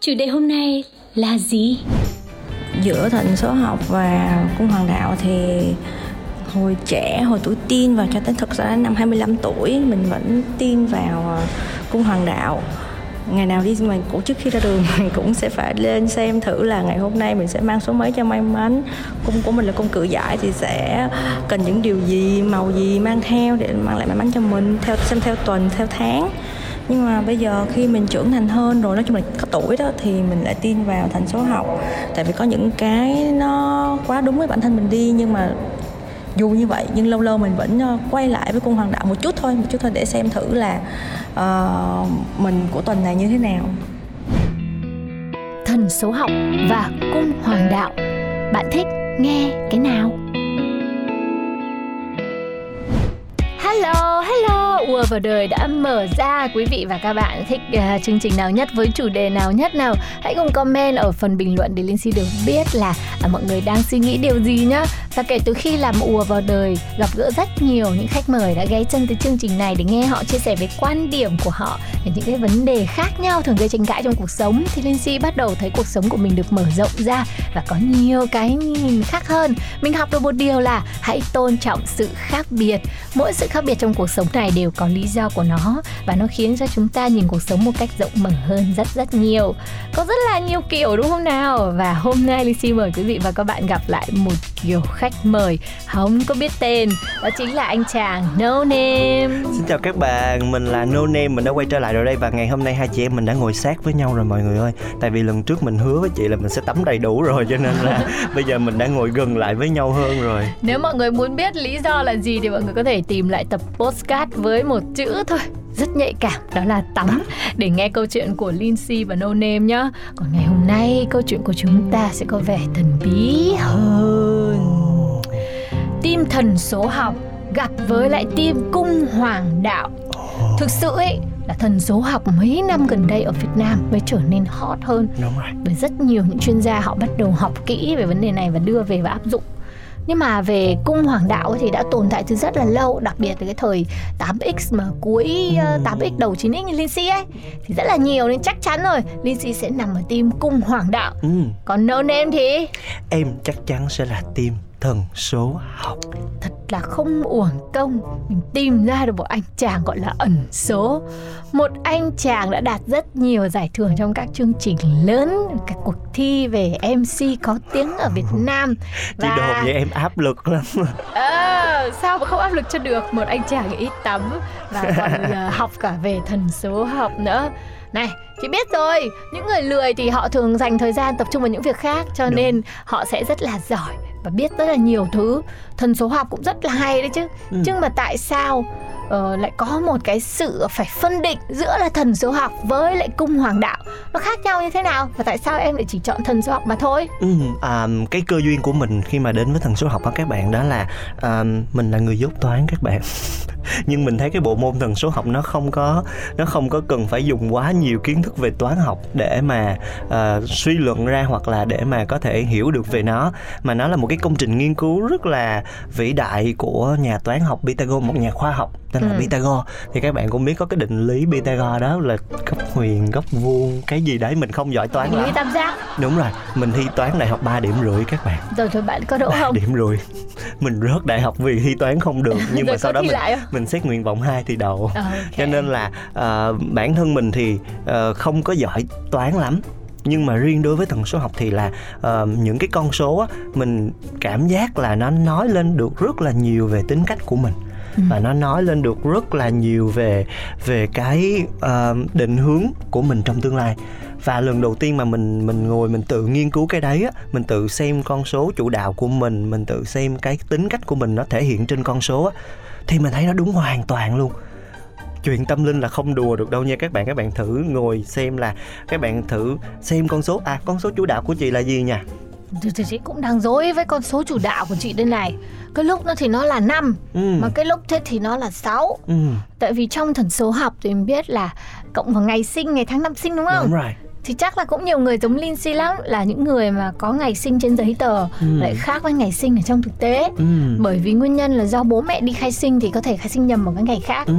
chủ đề hôm nay là gì? Giữa thịnh số học và cung hoàng đạo thì hồi trẻ, hồi tuổi teen và cho tới thực ra năm 25 tuổi, mình vẫn tin vào à, cung hoàng đạo. Ngày nào đi mình cũng trước khi ra đường mình cũng sẽ phải lên xem thử là ngày hôm nay mình sẽ mang số mấy cho may mắn. Cung của mình là cung cự giải thì sẽ cần những điều gì, màu gì mang theo để mang lại may mắn cho mình, theo, xem theo tuần, theo tháng nhưng mà bây giờ khi mình trưởng thành hơn rồi nói chung là có tuổi đó thì mình lại tin vào thành số học. Tại vì có những cái nó quá đúng với bản thân mình đi nhưng mà dù như vậy nhưng lâu lâu mình vẫn ờ, quay lại với cung hoàng đạo một chút thôi một chút thôi để xem thử là uh, mình của tuần này như thế nào. Thần số học và cung hoàng đạo. Bạn thích nghe cái nào? Hello, vào đời đã mở ra. Quý vị và các bạn thích uh, chương trình nào nhất với chủ đề nào nhất nào Hãy cùng comment ở phần bình luận để Linh Si được biết là uh, mọi người đang suy nghĩ điều gì nhá. Và kể từ khi làm ùa vào đời gặp gỡ rất nhiều những khách mời đã ghé chân tới chương trình này để nghe họ chia sẻ về quan điểm của họ về những cái vấn đề khác nhau thường gây tranh cãi trong cuộc sống thì Linh Si bắt đầu thấy cuộc sống của mình được mở rộng ra và có nhiều cái nhìn khác hơn. Mình học được một điều là hãy tôn trọng sự khác biệt. Mỗi sự khác biệt trong cuộc sống này đều có lý do của nó và nó khiến cho chúng ta nhìn cuộc sống một cách rộng mở hơn rất rất nhiều. Có rất là nhiều kiểu đúng không nào? Và hôm nay Linh Si mời quý vị và các bạn gặp lại một kiểu khách mời. Không có biết tên đó chính là anh chàng No Name. Xin chào các bạn, mình là No Name, mình đã quay trở lại rồi đây và ngày hôm nay hai chị em mình đã ngồi sát với nhau rồi mọi người ơi. Tại vì lần trước mình hứa với chị là mình sẽ tắm đầy đủ rồi cho nên là bây giờ mình đã ngồi gần lại với nhau hơn rồi. Nếu mọi người muốn biết lý do là gì thì mọi người có thể tìm lại tập postcard với một chữ thôi rất nhạy cảm đó là tắm để nghe câu chuyện của Lindsay và No Name nhá. Còn ngày hôm nay câu chuyện của chúng ta sẽ có vẻ thần bí hơn. Tim thần số học gặp với lại tim cung hoàng đạo. Thực sự ấy là thần số học mấy năm gần đây ở Việt Nam mới trở nên hot hơn Đúng rồi với rất nhiều những chuyên gia họ bắt đầu học kỹ về vấn đề này và đưa về và áp dụng nhưng mà về cung hoàng đạo thì đã tồn tại từ rất là lâu đặc biệt là cái thời 8x mà cuối ờ, 8x đầu 9x như Lindsay ấy thì rất là nhiều nên chắc chắn rồi Lindsay sẽ nằm ở team cung hoàng đạo. Ừ, còn no name thì? Em chắc chắn sẽ là team thần số học. Thật là không uổng công. Mình tìm ra được một anh chàng gọi là ẩn số. Một anh chàng đã đạt rất nhiều giải thưởng trong các chương trình lớn các cuộc thi về MC có tiếng ở Việt Nam. Chị đồn vậy em áp lực lắm. Ờ, sao mà không áp lực cho được? Một anh chàng ít tắm và còn ờ, học cả về thần số học nữa. Này chị biết rồi những người lười thì họ thường dành thời gian tập trung vào những việc khác cho Đúng. nên họ sẽ rất là giỏi và biết rất là nhiều thứ thần số học cũng rất là hay đấy chứ Ừ. nhưng mà tại sao uh, lại có một cái sự phải phân định giữa là thần số học với lại cung hoàng đạo. Nó khác nhau như thế nào? Và tại sao em lại chỉ chọn thần số học mà thôi? Ừ, à, Cái cơ duyên của mình khi mà đến với thần số học á các bạn đó là à, Mình là người dốt toán các bạn. Nhưng mình thấy cái bộ môn thần số học nó không có nó không có cần phải dùng quá nhiều kiến thức về toán học để mà uh, suy luận ra hoặc là để mà có thể hiểu được về nó. Mà nó là một cái công trình nghiên cứu rất là vĩ đại của nhà toán học Pythagore một nhà khoa học tên là Ừ. Pythagore. Thì các bạn cũng biết có cái định lý Pythagore đó là góc huyền góc vuông cái gì đấy mình không giỏi toán lắm. tam giác. Đúng rồi mình thi toán đại học 3 điểm rưỡi các bạn. Rồi thôi bạn có đỗ 3 không? điểm rưỡi. Mình rớt đại học vì thi toán không được nhưng mà sau đó mình mình xét nguyện vọng 2 thì đậu. Ờ, ok. cho nên là ờ, bản thân mình thì ờ, không có giỏi toán lắm. Nhưng mà riêng đối với thần số học thì là ờ, những cái con số á mình cảm giác là nó nói lên được rất là nhiều về tính cách của mình Ừ. và nó nói lên được rất là nhiều về về cái uh, định hướng của mình trong tương lai. Và lần đầu tiên mà mình mình ngồi mình tự nghiên cứu cái đấy á mình tự xem con số chủ đạo của mình mình tự xem cái tính cách của mình nó thể hiện trên con số á thì mình thấy nó đúng hoàn toàn luôn. Chuyện tâm linh là không đùa được đâu nha. Các bạn các bạn thử ngồi xem là các bạn thử xem con số à con số chủ đạo của chị là gì nha? Thì, thì chị cũng đang dối với con số chủ đạo của chị đây này. Cái lúc nó thì nó là 5 ừ. mà cái lúc thế thì nó là 6 ừ. Tại vì trong thần số học thì mình biết là cộng vào ngày sinh ngày tháng năm sinh đúng không? Đúng rồi thì chắc là cũng nhiều người giống Lindsay lắm là những người mà có ngày sinh trên giấy tờ Ừ. lại khác với ngày sinh ở trong thực tế ừ bởi vì nguyên nhân là do bố mẹ đi khai sinh thì có thể khai sinh nhầm một cái ngày khác ừ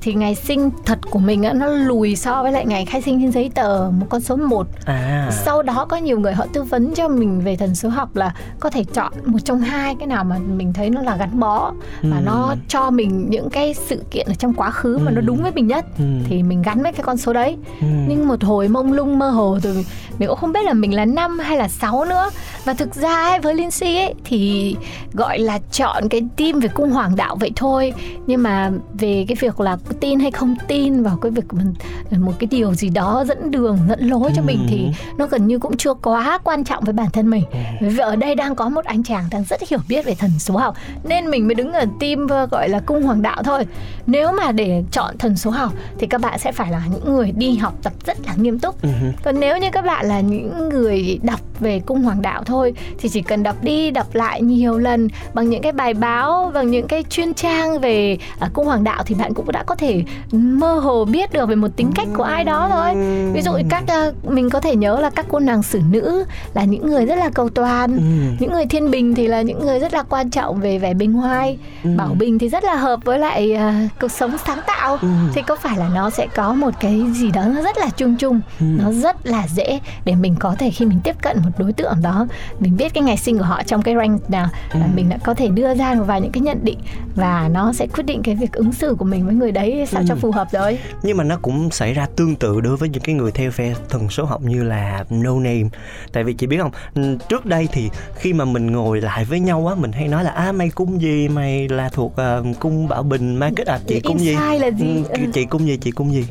thì ngày sinh thật của mình á, nó lùi so với lại ngày khai sinh trên giấy tờ một con số 1 à sau đó có nhiều người họ tư vấn cho mình về thần số học là có thể chọn một trong hai cái nào mà mình thấy nó là gắn bó và Ừ. nó cho mình những cái sự kiện ở trong quá khứ mà nó Ừ. đúng với mình nhất ừ. thì mình gắn với cái con số đấy ừ. nhưng một hồi mông lung mơ hồ rồi. Mình cũng không biết là mình là năm hay là 6 nữa. Và thực ra ấy, với Lindsay ấy thì gọi là chọn cái team về cung hoàng đạo vậy thôi. Nhưng mà về cái việc là tin hay không tin vào cái việc mình một cái điều gì đó dẫn đường dẫn lối cho mình Ừ. thì nó gần như cũng chưa quá quan trọng với bản thân mình. Bởi vì ở đây đang có một anh chàng đang rất hiểu biết về thần số học nên mình mới đứng ở team ờ, gọi là cung hoàng đạo thôi. Nếu mà để chọn thần số học thì các bạn sẽ phải là những người đi học tập rất là nghiêm túc. Ừ. còn nếu như các bạn là những người đọc về cung hoàng đạo thôi thì chỉ cần đọc đi đọc lại nhiều lần bằng những cái bài báo bằng những cái chuyên trang về à, cung hoàng đạo thì bạn cũng đã có thể mơ hồ biết được về một tính cách của ai đó thôi ví dụ các à, mình có thể nhớ là các cô nàng sử nữ là những người rất là cầu toàn Ừ. những người thiên bình thì là những người rất là quan trọng về vẻ bình hoai Ừ. bảo bình thì rất là hợp với lại à, cuộc sống sáng tạo Ừ. thì có phải là nó sẽ có một cái gì đó nó rất là chung chung Ừ. nó rất là dễ để mình có thể khi mình tiếp cận một đối tượng đó. Mình biết cái ngày sinh của họ trong cái rank nào là Ừ. mình đã có thể đưa ra một vài những cái nhận định và nó sẽ quyết định cái việc ứng xử của mình với người đấy sao cho Ừ. phù hợp rồi. Nhưng mà nó cũng xảy ra tương tự đối với những cái người theo phe thần số học như là no name. Tại vì chị biết không ừ, trước đây thì khi mà mình ngồi lại với nhau á mình hay nói là à mày cung gì? Mày là thuộc ờ, cung bảo bình market à? Chị cung gì? Insight là gì? Ừ, chị cung gì? Chị cung gì?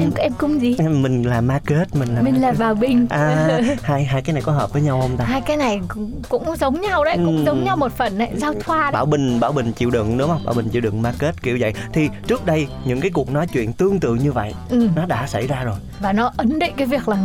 Em em cung gì? Mình là market mình là mình là bảo bình à hai hai cái này có hợp với nhau không ta hai cái này cũng, cũng giống nhau đấy cũng Ừ. giống nhau một phần đấy giao thoa đấy Bảo Bình Bảo Bình chịu đựng đúng không? Bảo Bình chịu đựng market kiểu vậy. Thì trước đây những cái cuộc nói chuyện tương tự như vậy ừ. nó đã xảy ra rồi. và nó ấn định cái việc là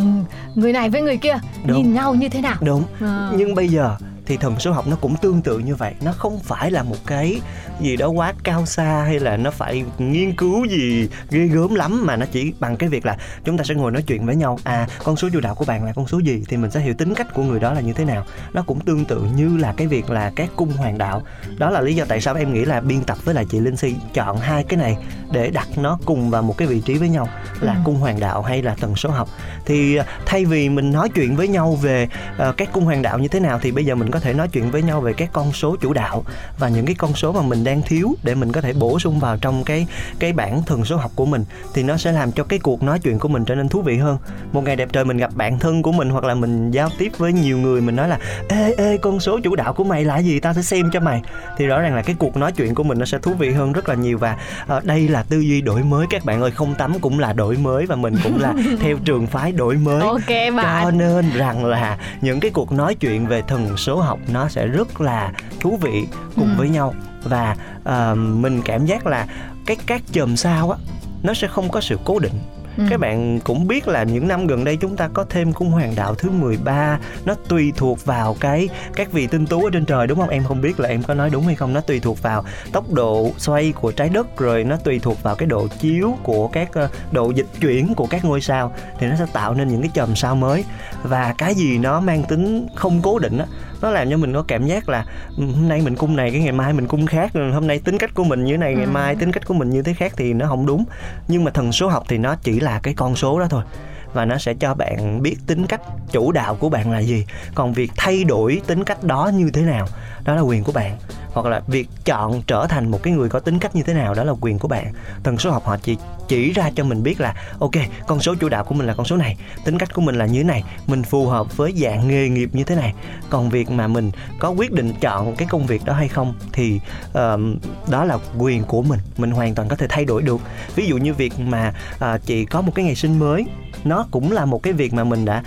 người này với người kia Đúng. nhìn nhau như thế nào Đúng. Ờ. Nhưng bây giờ thì thần số học nó cũng tương tự như vậy. Nó không phải là một cái gì đó quá cao xa hay là nó phải nghiên cứu gì ghê gớm lắm mà nó chỉ bằng cái việc là chúng ta sẽ ngồi nói chuyện với nhau. À con số chủ đạo của bạn là con số gì thì mình sẽ hiểu tính cách của người đó là như thế nào. Nó cũng tương tự như là cái việc là các cung hoàng đạo. Đó là lý do tại sao em nghĩ là biên tập với lại chị Linh Si chọn hai cái này để đặt nó cùng vào một cái vị trí với nhau là Ừ. cung hoàng đạo hay là tần số học. Thì à, thay vì mình nói chuyện với nhau về ờ, các cung hoàng đạo như thế nào thì bây giờ mình có thể nói chuyện với nhau về các con số chủ đạo và những cái con số mà mình đang thiếu để mình có thể bổ sung vào trong cái cái bảng thần số học của mình thì nó sẽ làm cho cái cuộc nói chuyện của mình trở nên thú vị hơn. Một ngày đẹp trời mình gặp bạn thân của mình hoặc là mình giao tiếp với nhiều người mình nói là ê ê con số chủ đạo của mày là gì? Tao sẽ xem cho mày. Thì rõ ràng là cái cuộc nói chuyện của mình nó sẽ thú vị hơn rất là nhiều và ờ, đây là tư duy đổi mới. Các bạn ơi không tắm cũng là đổi mới và mình cũng là theo trường phái đổi mới. Ok cho bạn nên rằng là những cái cuộc nói chuyện về thần số học nó sẽ rất là thú vị cùng Ừ. với nhau. Và ờ, mình cảm giác là cái các chòm sao á nó sẽ không có sự cố định. Ừ. các bạn cũng biết là những năm gần đây chúng ta có thêm cung hoàng đạo thứ 13 nó tùy thuộc vào cái các vị tinh tú ở trên trời đúng không? Em không biết là em có nói đúng hay không? Nó tùy thuộc vào tốc độ xoay của trái đất rồi nó tùy thuộc vào cái độ chiếu của các ờ, độ dịch chuyển của các ngôi sao thì nó sẽ tạo nên những cái chòm sao mới. Và cái gì nó mang tính không cố định á nó làm cho mình có cảm giác là ừ, hôm nay mình cung này cái ngày mai mình cung khác rồi hôm nay tính cách của mình như thế này ngày Ừ. mai tính cách của mình như thế khác thì nó không đúng. Nhưng mà thần số học thì nó chỉ là cái con số đó thôi. Và nó sẽ cho bạn biết tính cách chủ đạo của bạn là gì. Còn việc thay đổi tính cách đó như thế nào đó là quyền của bạn hoặc là việc chọn trở thành một cái người có tính cách như thế nào đó là quyền của bạn. Tần số học họ chỉ chỉ ra cho mình biết là ok con số chủ đạo của mình là con số này tính cách của mình là như thế này mình phù hợp với dạng nghề nghiệp như thế này. Còn việc mà mình có quyết định chọn cái công việc đó hay không thì uh, đó là quyền của mình mình hoàn toàn có thể thay đổi được. Ví dụ như việc mà uh, chị có một cái ngày sinh mới nó cũng là một cái việc mà mình đã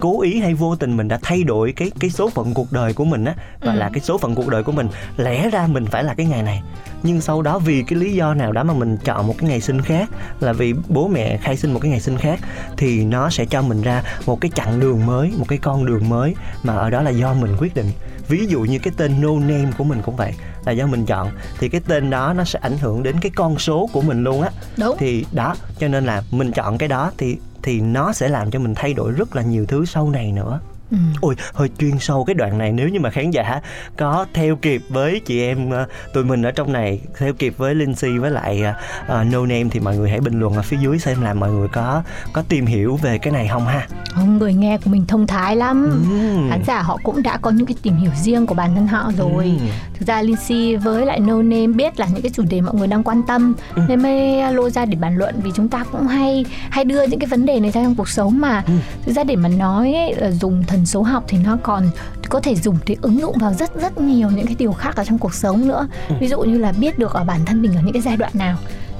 cố ý hay vô tình mình đã thay đổi cái cái số phận cuộc đời của mình á và Ừ. là cái số phận cuộc đời của mình lẽ ra mình phải là cái ngày này. Nhưng sau đó vì cái lý do nào đó mà mình chọn một cái ngày sinh khác là vì bố mẹ khai sinh một cái ngày sinh khác thì nó sẽ cho mình ra một cái chặng đường mới một cái con đường mới mà ở đó là do mình quyết định. Ví dụ như cái tên no name của mình cũng vậy là do mình chọn thì cái tên đó nó sẽ ảnh hưởng đến cái con số của mình luôn á. Đúng. Thì đó cho nên là mình chọn cái đó thì thì nó sẽ làm cho mình thay đổi rất là nhiều thứ sau này nữa ừ. ôi hơi chuyên sâu cái đoạn này nếu như mà khán giả có theo kịp với chị em ờ, tụi mình ở trong này theo kịp với Lindsay với lại uh, No Name thì mọi người hãy bình luận ở phía dưới xem là mọi người có có tìm hiểu về cái này không ha Không, người nghe của mình thông thái lắm Ừm. khán giả họ cũng đã có những cái tìm hiểu riêng của bản thân họ rồi Ừm. thực ra Lindsay với lại No Name biết là những cái chủ đề mọi người đang quan tâm Ừ. nên mới lôi ra để bàn luận vì chúng ta cũng hay hay đưa những cái vấn đề này ra trong cuộc sống mà Ừ. thực ra để mà nói ấy, là dùng thần số học thì nó còn có thể dùng để ứng dụng vào rất rất nhiều những cái điều khác ở trong cuộc sống nữa Ừ. ví dụ như là biết được ở bản thân mình ở những cái giai đoạn nào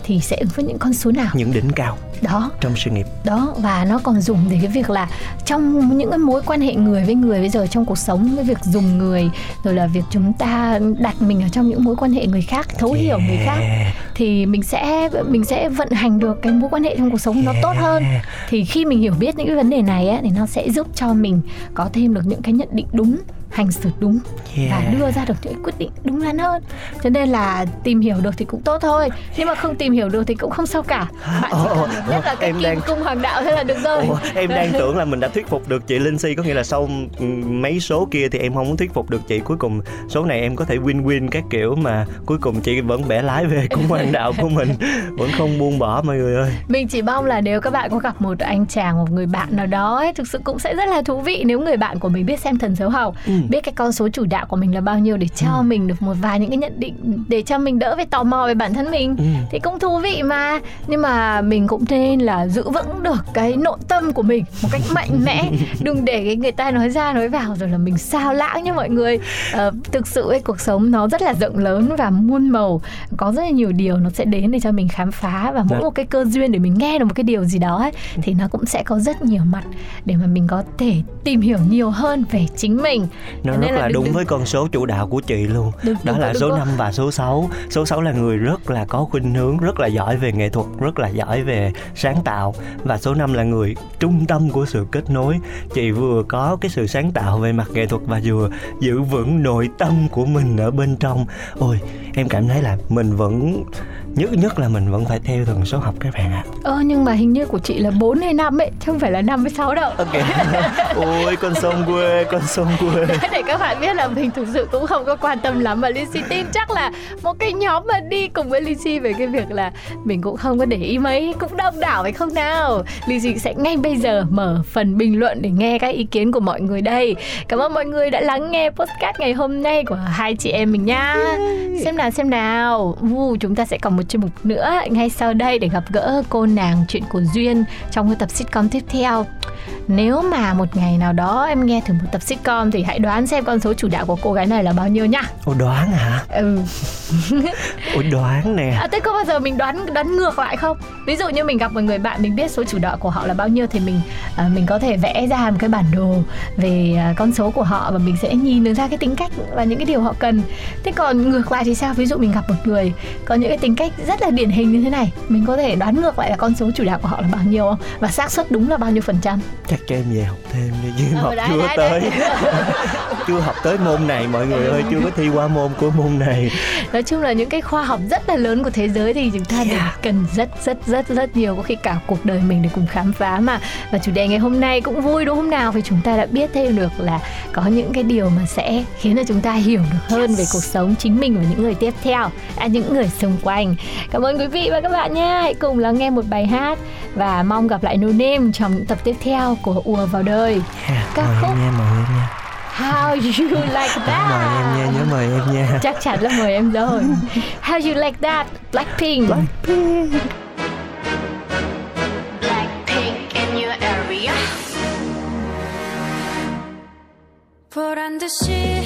thì sẽ ứng với những con số nào? Những đỉnh cao. Đó. Trong sự nghiệp. Đó và nó còn dùng để cái việc là trong những cái mối quan hệ người với người bây giờ trong cuộc sống cái việc dùng người rồi là việc chúng ta đặt mình ở trong những mối quan hệ người khác thấu hiểu người khác Yeah. thì mình sẽ mình sẽ vận hành được cái mối quan hệ trong cuộc sống nó tốt hơn. Yeah. thì khi mình hiểu biết những cái vấn đề này á thì nó sẽ giúp cho mình có thêm được những cái nhận định đúng hành xử đúng Yeah. và đưa ra được những quyết định đúng đắn hơn. Cho nên là tìm hiểu được thì cũng tốt thôi nhưng mà không tìm hiểu được thì cũng không sao cả. Bạn chỉ cần nhất ồ, là cái em kim đang- cung hoàng đạo thế là được rồi. Ủa, em đang tưởng là mình đã thuyết phục được chị Lindsay có nghĩa là sau ừ, mấy số kia thì em không muốn thuyết phục được chị. Cuối cùng số này em có thể win win các kiểu mà cuối cùng chị vẫn bẻ lái về cung hoàng đạo của mình. Vẫn không buông bỏ mọi người ơi. Mình chỉ mong là nếu các bạn có gặp một anh chàng một người bạn nào đó ấy, thực sự cũng sẽ rất là thú vị nếu người bạn của mình biết xem thần số học, Ừ. biết cái con số chủ đạo của mình là bao nhiêu để cho mình được một vài những cái nhận định để cho mình đỡ phải tò mò về bản thân mình. Ừ. Thì cũng thú vị mà. Nhưng mà mình cũng nên là giữ vững được cái nội tâm của mình một cách mạnh mẽ, đừng để cái người ta nói ra nói vào rồi là mình sao lãng nha mọi người. Ờ, thực sự ấy cuộc sống nó rất là rộng lớn và muôn màu, có rất là nhiều điều nó sẽ đến để cho mình khám phá và mỗi Dạ. một cái cơ duyên để mình nghe được một cái điều gì đó ấy, thì nó cũng sẽ có rất nhiều mặt để mà mình có thể tìm hiểu nhiều hơn về chính mình nó rất là đừng- đúng đừng- với con số chủ đạo của chị luôn. Đừng- đó đừng là đừng số có- 5 và số 6 số 6 là người rất là có khuynh hướng rất là giỏi về nghệ thuật rất là giỏi về sáng tạo. Và số 5 là người trung tâm của sự kết nối. Chị vừa có cái sự sáng tạo về mặt nghệ thuật và vừa giữ vững nội tâm của mình ở bên trong. Ôi em cảm thấy là mình vẫn nhất nhất là mình vẫn phải theo thần số học các bạn ạ. Ơ nhưng mà hình như của chị là 4 hay 5 ấy chứ không phải là 5 với 6 đâu. Ok. Ôi con sông quê con sông quê. Để các bạn biết là mình thực sự cũng không có quan tâm lắm và Lizzy tin chắc là một cái nhóm mà đi cùng với Lizzy về cái việc là mình cũng không có để ý mấy cũng đông đảo phải không nào? Lizzy sẽ ngay bây giờ mở phần bình luận để nghe các ý kiến của mọi người đây. Cảm ơn mọi người đã lắng nghe podcast ngày hôm nay của hai chị em mình nha. Xem nào xem nào. Vu, chúng ta sẽ còn một chuyên mục nữa ngay sau đây để gặp gỡ cô nàng chuyện của duyên trong cái tập sitcom tiếp theo nếu mà một ngày nào đó em nghe thử một tập sitcom thì hãy đoán xem con số chủ đạo của cô gái này là bao nhiêu nhá. ôi đoán hả Ừ. ôi đoán nè À, thế có bao giờ mình đoán đoán ngược lại không? Ví dụ như mình gặp một người bạn mình biết số chủ đạo của họ là bao nhiêu thì mình à, mình có thể vẽ ra một cái bản đồ về à, con số của họ và mình sẽ nhìn được ra cái tính cách và những cái điều họ cần. Thế còn ngược lại thì sao? Ví dụ mình gặp một người có những cái tính cách rất là điển hình như thế này, mình có thể đoán ngược lại là con số chủ đạo của họ là bao nhiêu không? Và xác suất đúng là bao nhiêu phần trăm? Chắc cho em về học thêm đi chứ Ờ, học đấy, chưa đấy, tới. Đấy. chưa học tới môn này mọi người ơi chưa có thi qua môn của môn này. Nói chung là những cái khoa học rất là lớn của thế giới thì chúng ta Yeah. cần rất rất rất rất nhiều có khi cả cuộc đời mình để cùng khám phá mà. Và chủ đề ngày hôm nay cũng vui đúng không nào? Vì chúng ta đã biết thêm được là có những cái điều mà sẽ khiến cho chúng ta hiểu được hơn về cuộc sống chính mình và những người tiếp theo à, những người xung quanh. Cảm ơn quý vị và các bạn nha. Hãy cùng lắng nghe một bài hát và mong gặp lại No Name trong những tập tiếp theo của ùa vào đời yeah, mời khúc em nha, mời em nha. How you like that? Mời em nha, nhớ mời em nha. Chắc chắn là mời em rồi. How you like that? Blackpink. Blackpink. Blackpink in your area. 보란 듯이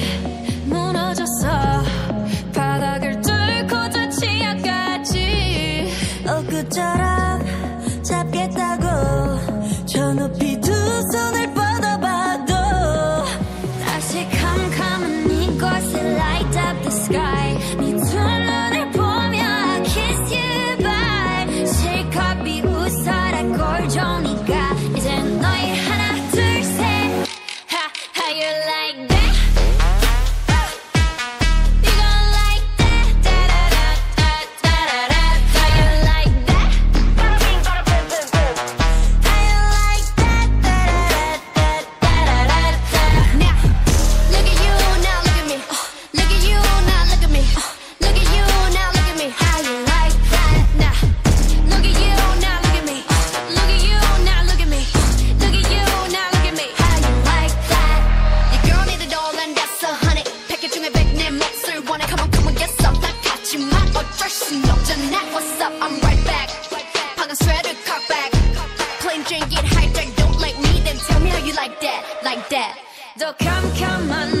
So come, come on.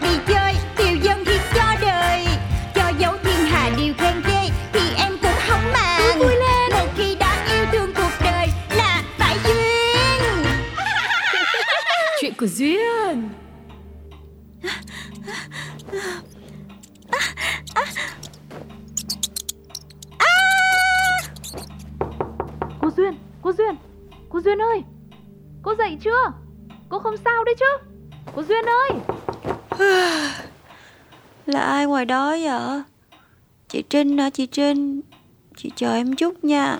đi làm Trinh hả chị Trinh? Chị chờ em chút nha.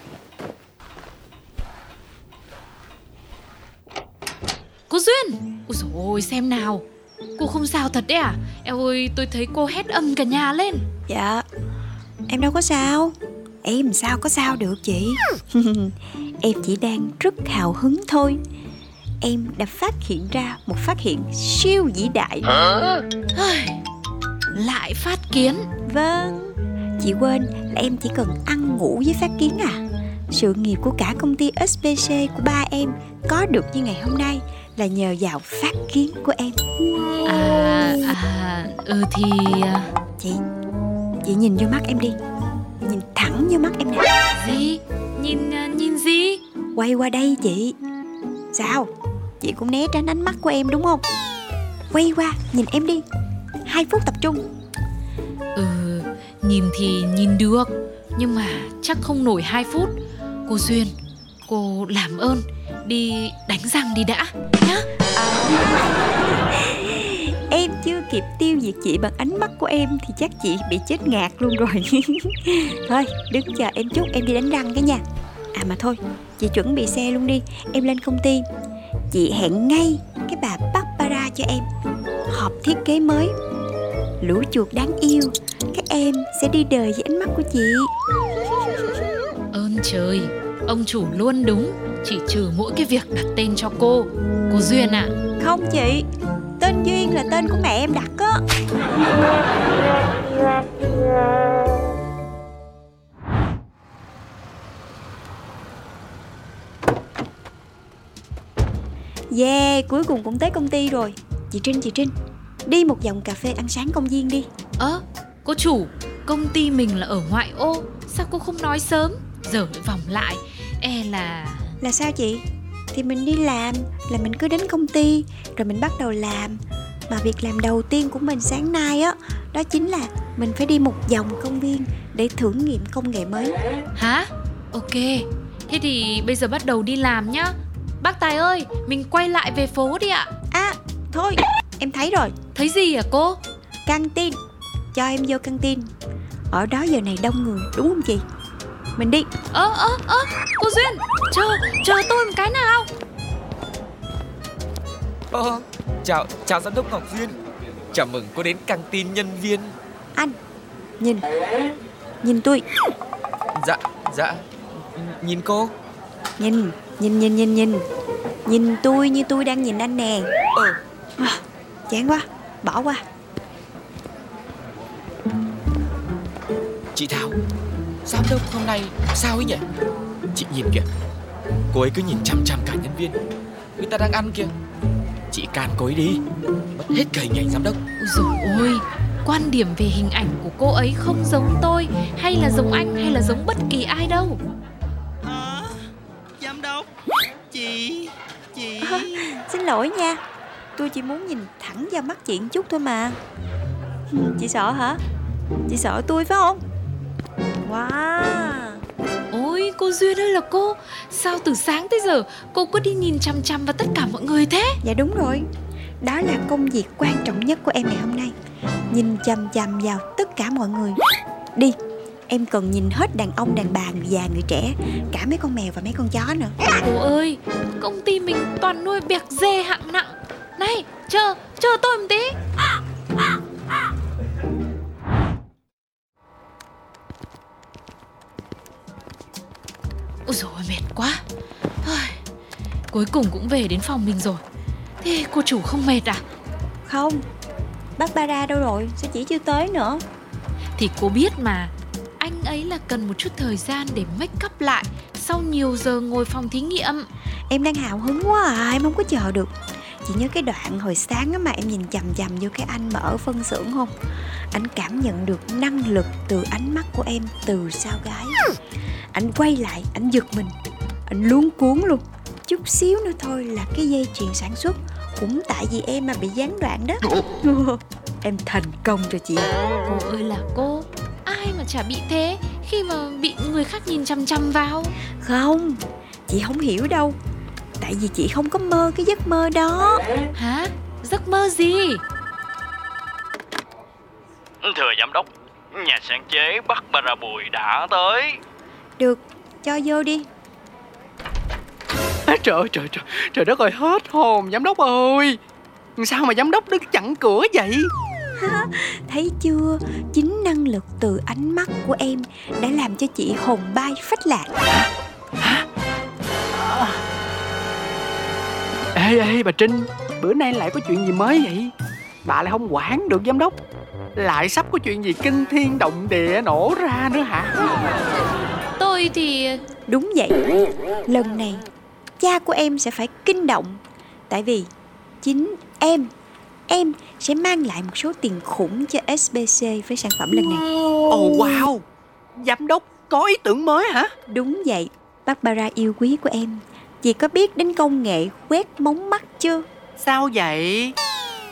Cô Duyên Ôi dồi ôi xem nào Cô không sao thật đấy à Eo ơi tôi thấy cô hét âm cả nhà lên Dạ. Em đâu có sao. Em sao có sao được chị? em chỉ đang rất hào hứng thôi. Em đã phát hiện ra một phát hiện siêu vĩ đại. Lại phát kiến Vâng. Chị quên là em chỉ cần ăn ngủ với phát kiến à. Sự nghiệp của cả công ty SBC của ba em có được như ngày hôm nay là nhờ vào phát kiến của em. À, à ừ thì à, Chị, chị nhìn vô mắt em đi. Nhìn thẳng vô mắt em nè. Gì Nhìn à, nhìn gì Quay qua đây chị Sao Chị cũng né tránh ánh mắt của em đúng không Quay qua nhìn em đi Hai phút tập trung Nhìn thì nhìn được, Nhưng mà chắc không nổi 2 phút. Cô Duyên, Cô làm ơn Đi đánh răng đi đã, Nhá. Em chưa kịp tiêu diệt chị bằng ánh mắt của em Thì chắc chị bị chết ngạt luôn rồi. Thôi, đứng chờ em chút, em đi đánh răng cái nha. À mà thôi, Chị chuẩn bị xe luôn đi, Em lên công ty. Chị hẹn ngay cái bà Barbara cho em. Họp thiết kế mới. Lũ chuột đáng yêu. Các em sẽ đi đời với ánh mắt của chị. Ơn trời Ông chủ luôn đúng. Chỉ trừ mỗi cái việc đặt tên cho cô. Cô Duyên ạ. Không chị Tên Duyên là tên của mẹ em đặt á. Yeah, cuối cùng cũng tới công ty rồi. Chị Trinh, chị Trinh Đi một vòng cà phê ăn sáng công viên đi. Ơ cô chủ Công ty mình là ở ngoại ô. Sao cô không nói sớm? Giờ lại vòng lại. E là Là sao chị? Thì mình đi làm Là mình cứ đến công ty Rồi mình bắt đầu làm. Mà việc làm đầu tiên của mình sáng nay á Đó chính là mình phải đi một vòng công viên Để thử nghiệm công nghệ mới. Hả? Ok. Thế thì bây giờ bắt đầu đi làm nhá. Bác Tài ơi Mình quay lại về phố đi ạ. À thôi em thấy rồi Thấy gì hả cô? Căng tin. Cho em vô căng tin. Ở đó giờ này đông người đúng không chị? Mình đi. Ơ ơ ơ Cô Duyên Chờ chờ tôi một cái nào. Ờ, chào, chào giám đốc Ngọc Duyên. Chào mừng cô đến căng tin nhân viên. Anh Nhìn Nhìn tôi. Dạ, dạ Nhìn cô. Nhìn Nhìn nhìn nhìn nhìn. Nhìn tôi như tôi đang nhìn anh nè. Ờ, Chán quá Bỏ qua. Chị Thảo Giám đốc hôm nay sao ấy nhỉ? Chị nhìn kìa Cô ấy cứ nhìn chăm chăm cả nhân viên. Người ta đang ăn kìa. Chị can cô ấy đi. Mất hết cả hình ảnh giám đốc. Ôi dồi ôi Quan điểm về hình ảnh của cô ấy không giống tôi Hay là giống anh hay là giống bất kỳ ai đâu. Hả? Giám đốc? Chị Chị. Xin lỗi nha Tôi chỉ muốn nhìn thẳng vào mắt chị một chút thôi mà. Ừ, Chị sợ hả? Chị sợ tôi phải không? Wow. Ôi cô Duyên ơi là cô Sao từ sáng tới giờ cô cứ đi nhìn chằm chằm vào tất cả mọi người thế? Dạ đúng rồi. Đó là công việc quan trọng nhất của em ngày hôm nay. Nhìn chằm chằm vào tất cả mọi người. Đi Em cần nhìn hết đàn ông, đàn bà, người già, người trẻ Cả mấy con mèo và mấy con chó nữa. Cô ơi Công ty mình toàn nuôi bẹc dê hạng nặng Này chờ chờ tôi một tí. Ôi dồi mệt quá. Cuối cùng cũng về đến phòng mình rồi. Thế cô chủ không mệt à? Không Bác Bara đâu rồi Sao chỉ chưa tới nữa? Thì cô biết mà Anh ấy là cần một chút thời gian để make up lại Sau nhiều giờ ngồi phòng thí nghiệm. Em đang hào hứng quá à Em không có chờ được Chị nhớ cái đoạn hồi sáng mà em nhìn chằm chằm vô cái anh mà ở phân xưởng không? Anh cảm nhận được năng lực từ ánh mắt của em từ sau gái. Anh quay lại, anh giật mình. Anh luống cuốn luôn. Chút xíu nữa thôi là cái dây chuyền sản xuất Cũng tại vì em mà bị gián đoạn đó. Em thành công rồi chị. Cô ơi là cô Ai mà chả bị thế Khi mà bị người khác nhìn chằm chằm vào? Không, chị không hiểu đâu Tại vì chị không có mơ cái giấc mơ đó. Hả? Giấc mơ gì? Thưa giám đốc, nhà sáng chế Bắc Bà Bùi đã tới. Được, cho vô đi. À, trời ơi, trời trời trời đất ơi hết hồn giám đốc ơi. Sao mà giám đốc đứng chặn cửa vậy? Thấy chưa, chính năng lực từ ánh mắt của em Đã làm cho chị hồn bay phách lạc ê ê bà trinh. Bữa nay lại có chuyện gì mới vậy? Bà lại không quản được giám đốc. Lại sắp có chuyện gì kinh thiên động địa nổ ra nữa hả? Tôi thì Đúng vậy, lần này cha của em sẽ phải kinh động. Tại vì chính em, em sẽ mang lại một số tiền khủng cho SBC với sản phẩm lần này. Ồ wow. Giám đốc có ý tưởng mới hả? Đúng vậy, Barbara yêu quý của em Chị có biết đến công nghệ quét mống mắt chưa? sao vậy?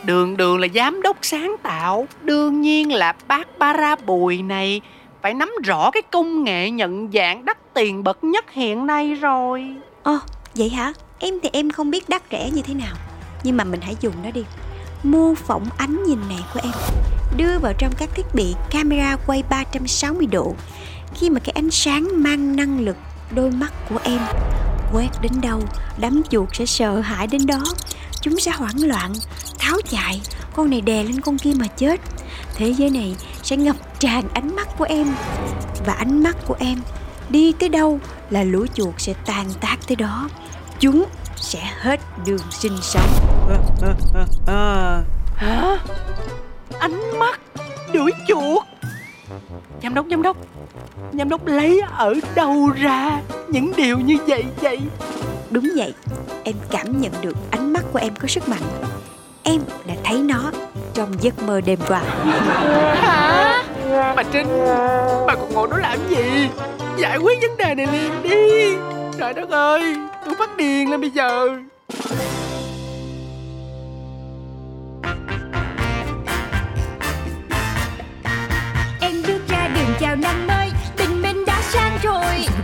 Đường đường là giám đốc sáng tạo. Đương nhiên là bác bara bùi này phải nắm rõ cái công nghệ nhận dạng đắt tiền bậc nhất hiện nay rồi. Ồ, vậy hả? Em thì em không biết đắt rẻ như thế nào. Nhưng mà mình hãy dùng nó đi. Mô phỏng ánh nhìn này của em. Đưa vào trong các thiết bị camera quay 360 độ. Khi mà cái ánh sáng mang năng lực đôi mắt của em Quét đến đâu, đám chuột sẽ sợ hãi đến đó. Chúng sẽ hoảng loạn, tháo chạy Con này đè lên con kia mà chết. Thế giới này sẽ ngập tràn ánh mắt của em. Và ánh mắt của em đi tới đâu là lũ chuột sẽ tàn tác tới đó. Chúng sẽ hết đường sinh sống. Hả? Ánh mắt đuổi chuột giám đốc giám đốc. Giám đốc lấy ở đâu ra những điều như vậy vậy? Đúng vậy. Em cảm nhận được ánh mắt của em có sức mạnh. Em đã thấy nó trong giấc mơ đêm qua. Hả? Bà trinh bà còn ngồi đó làm gì? Giải quyết vấn đề này liền đi. Trời đất ơi tôi phát điên lên bây giờ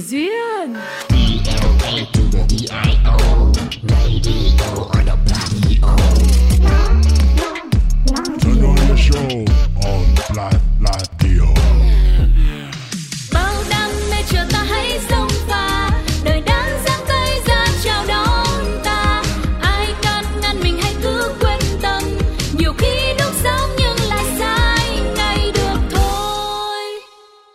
Chuyện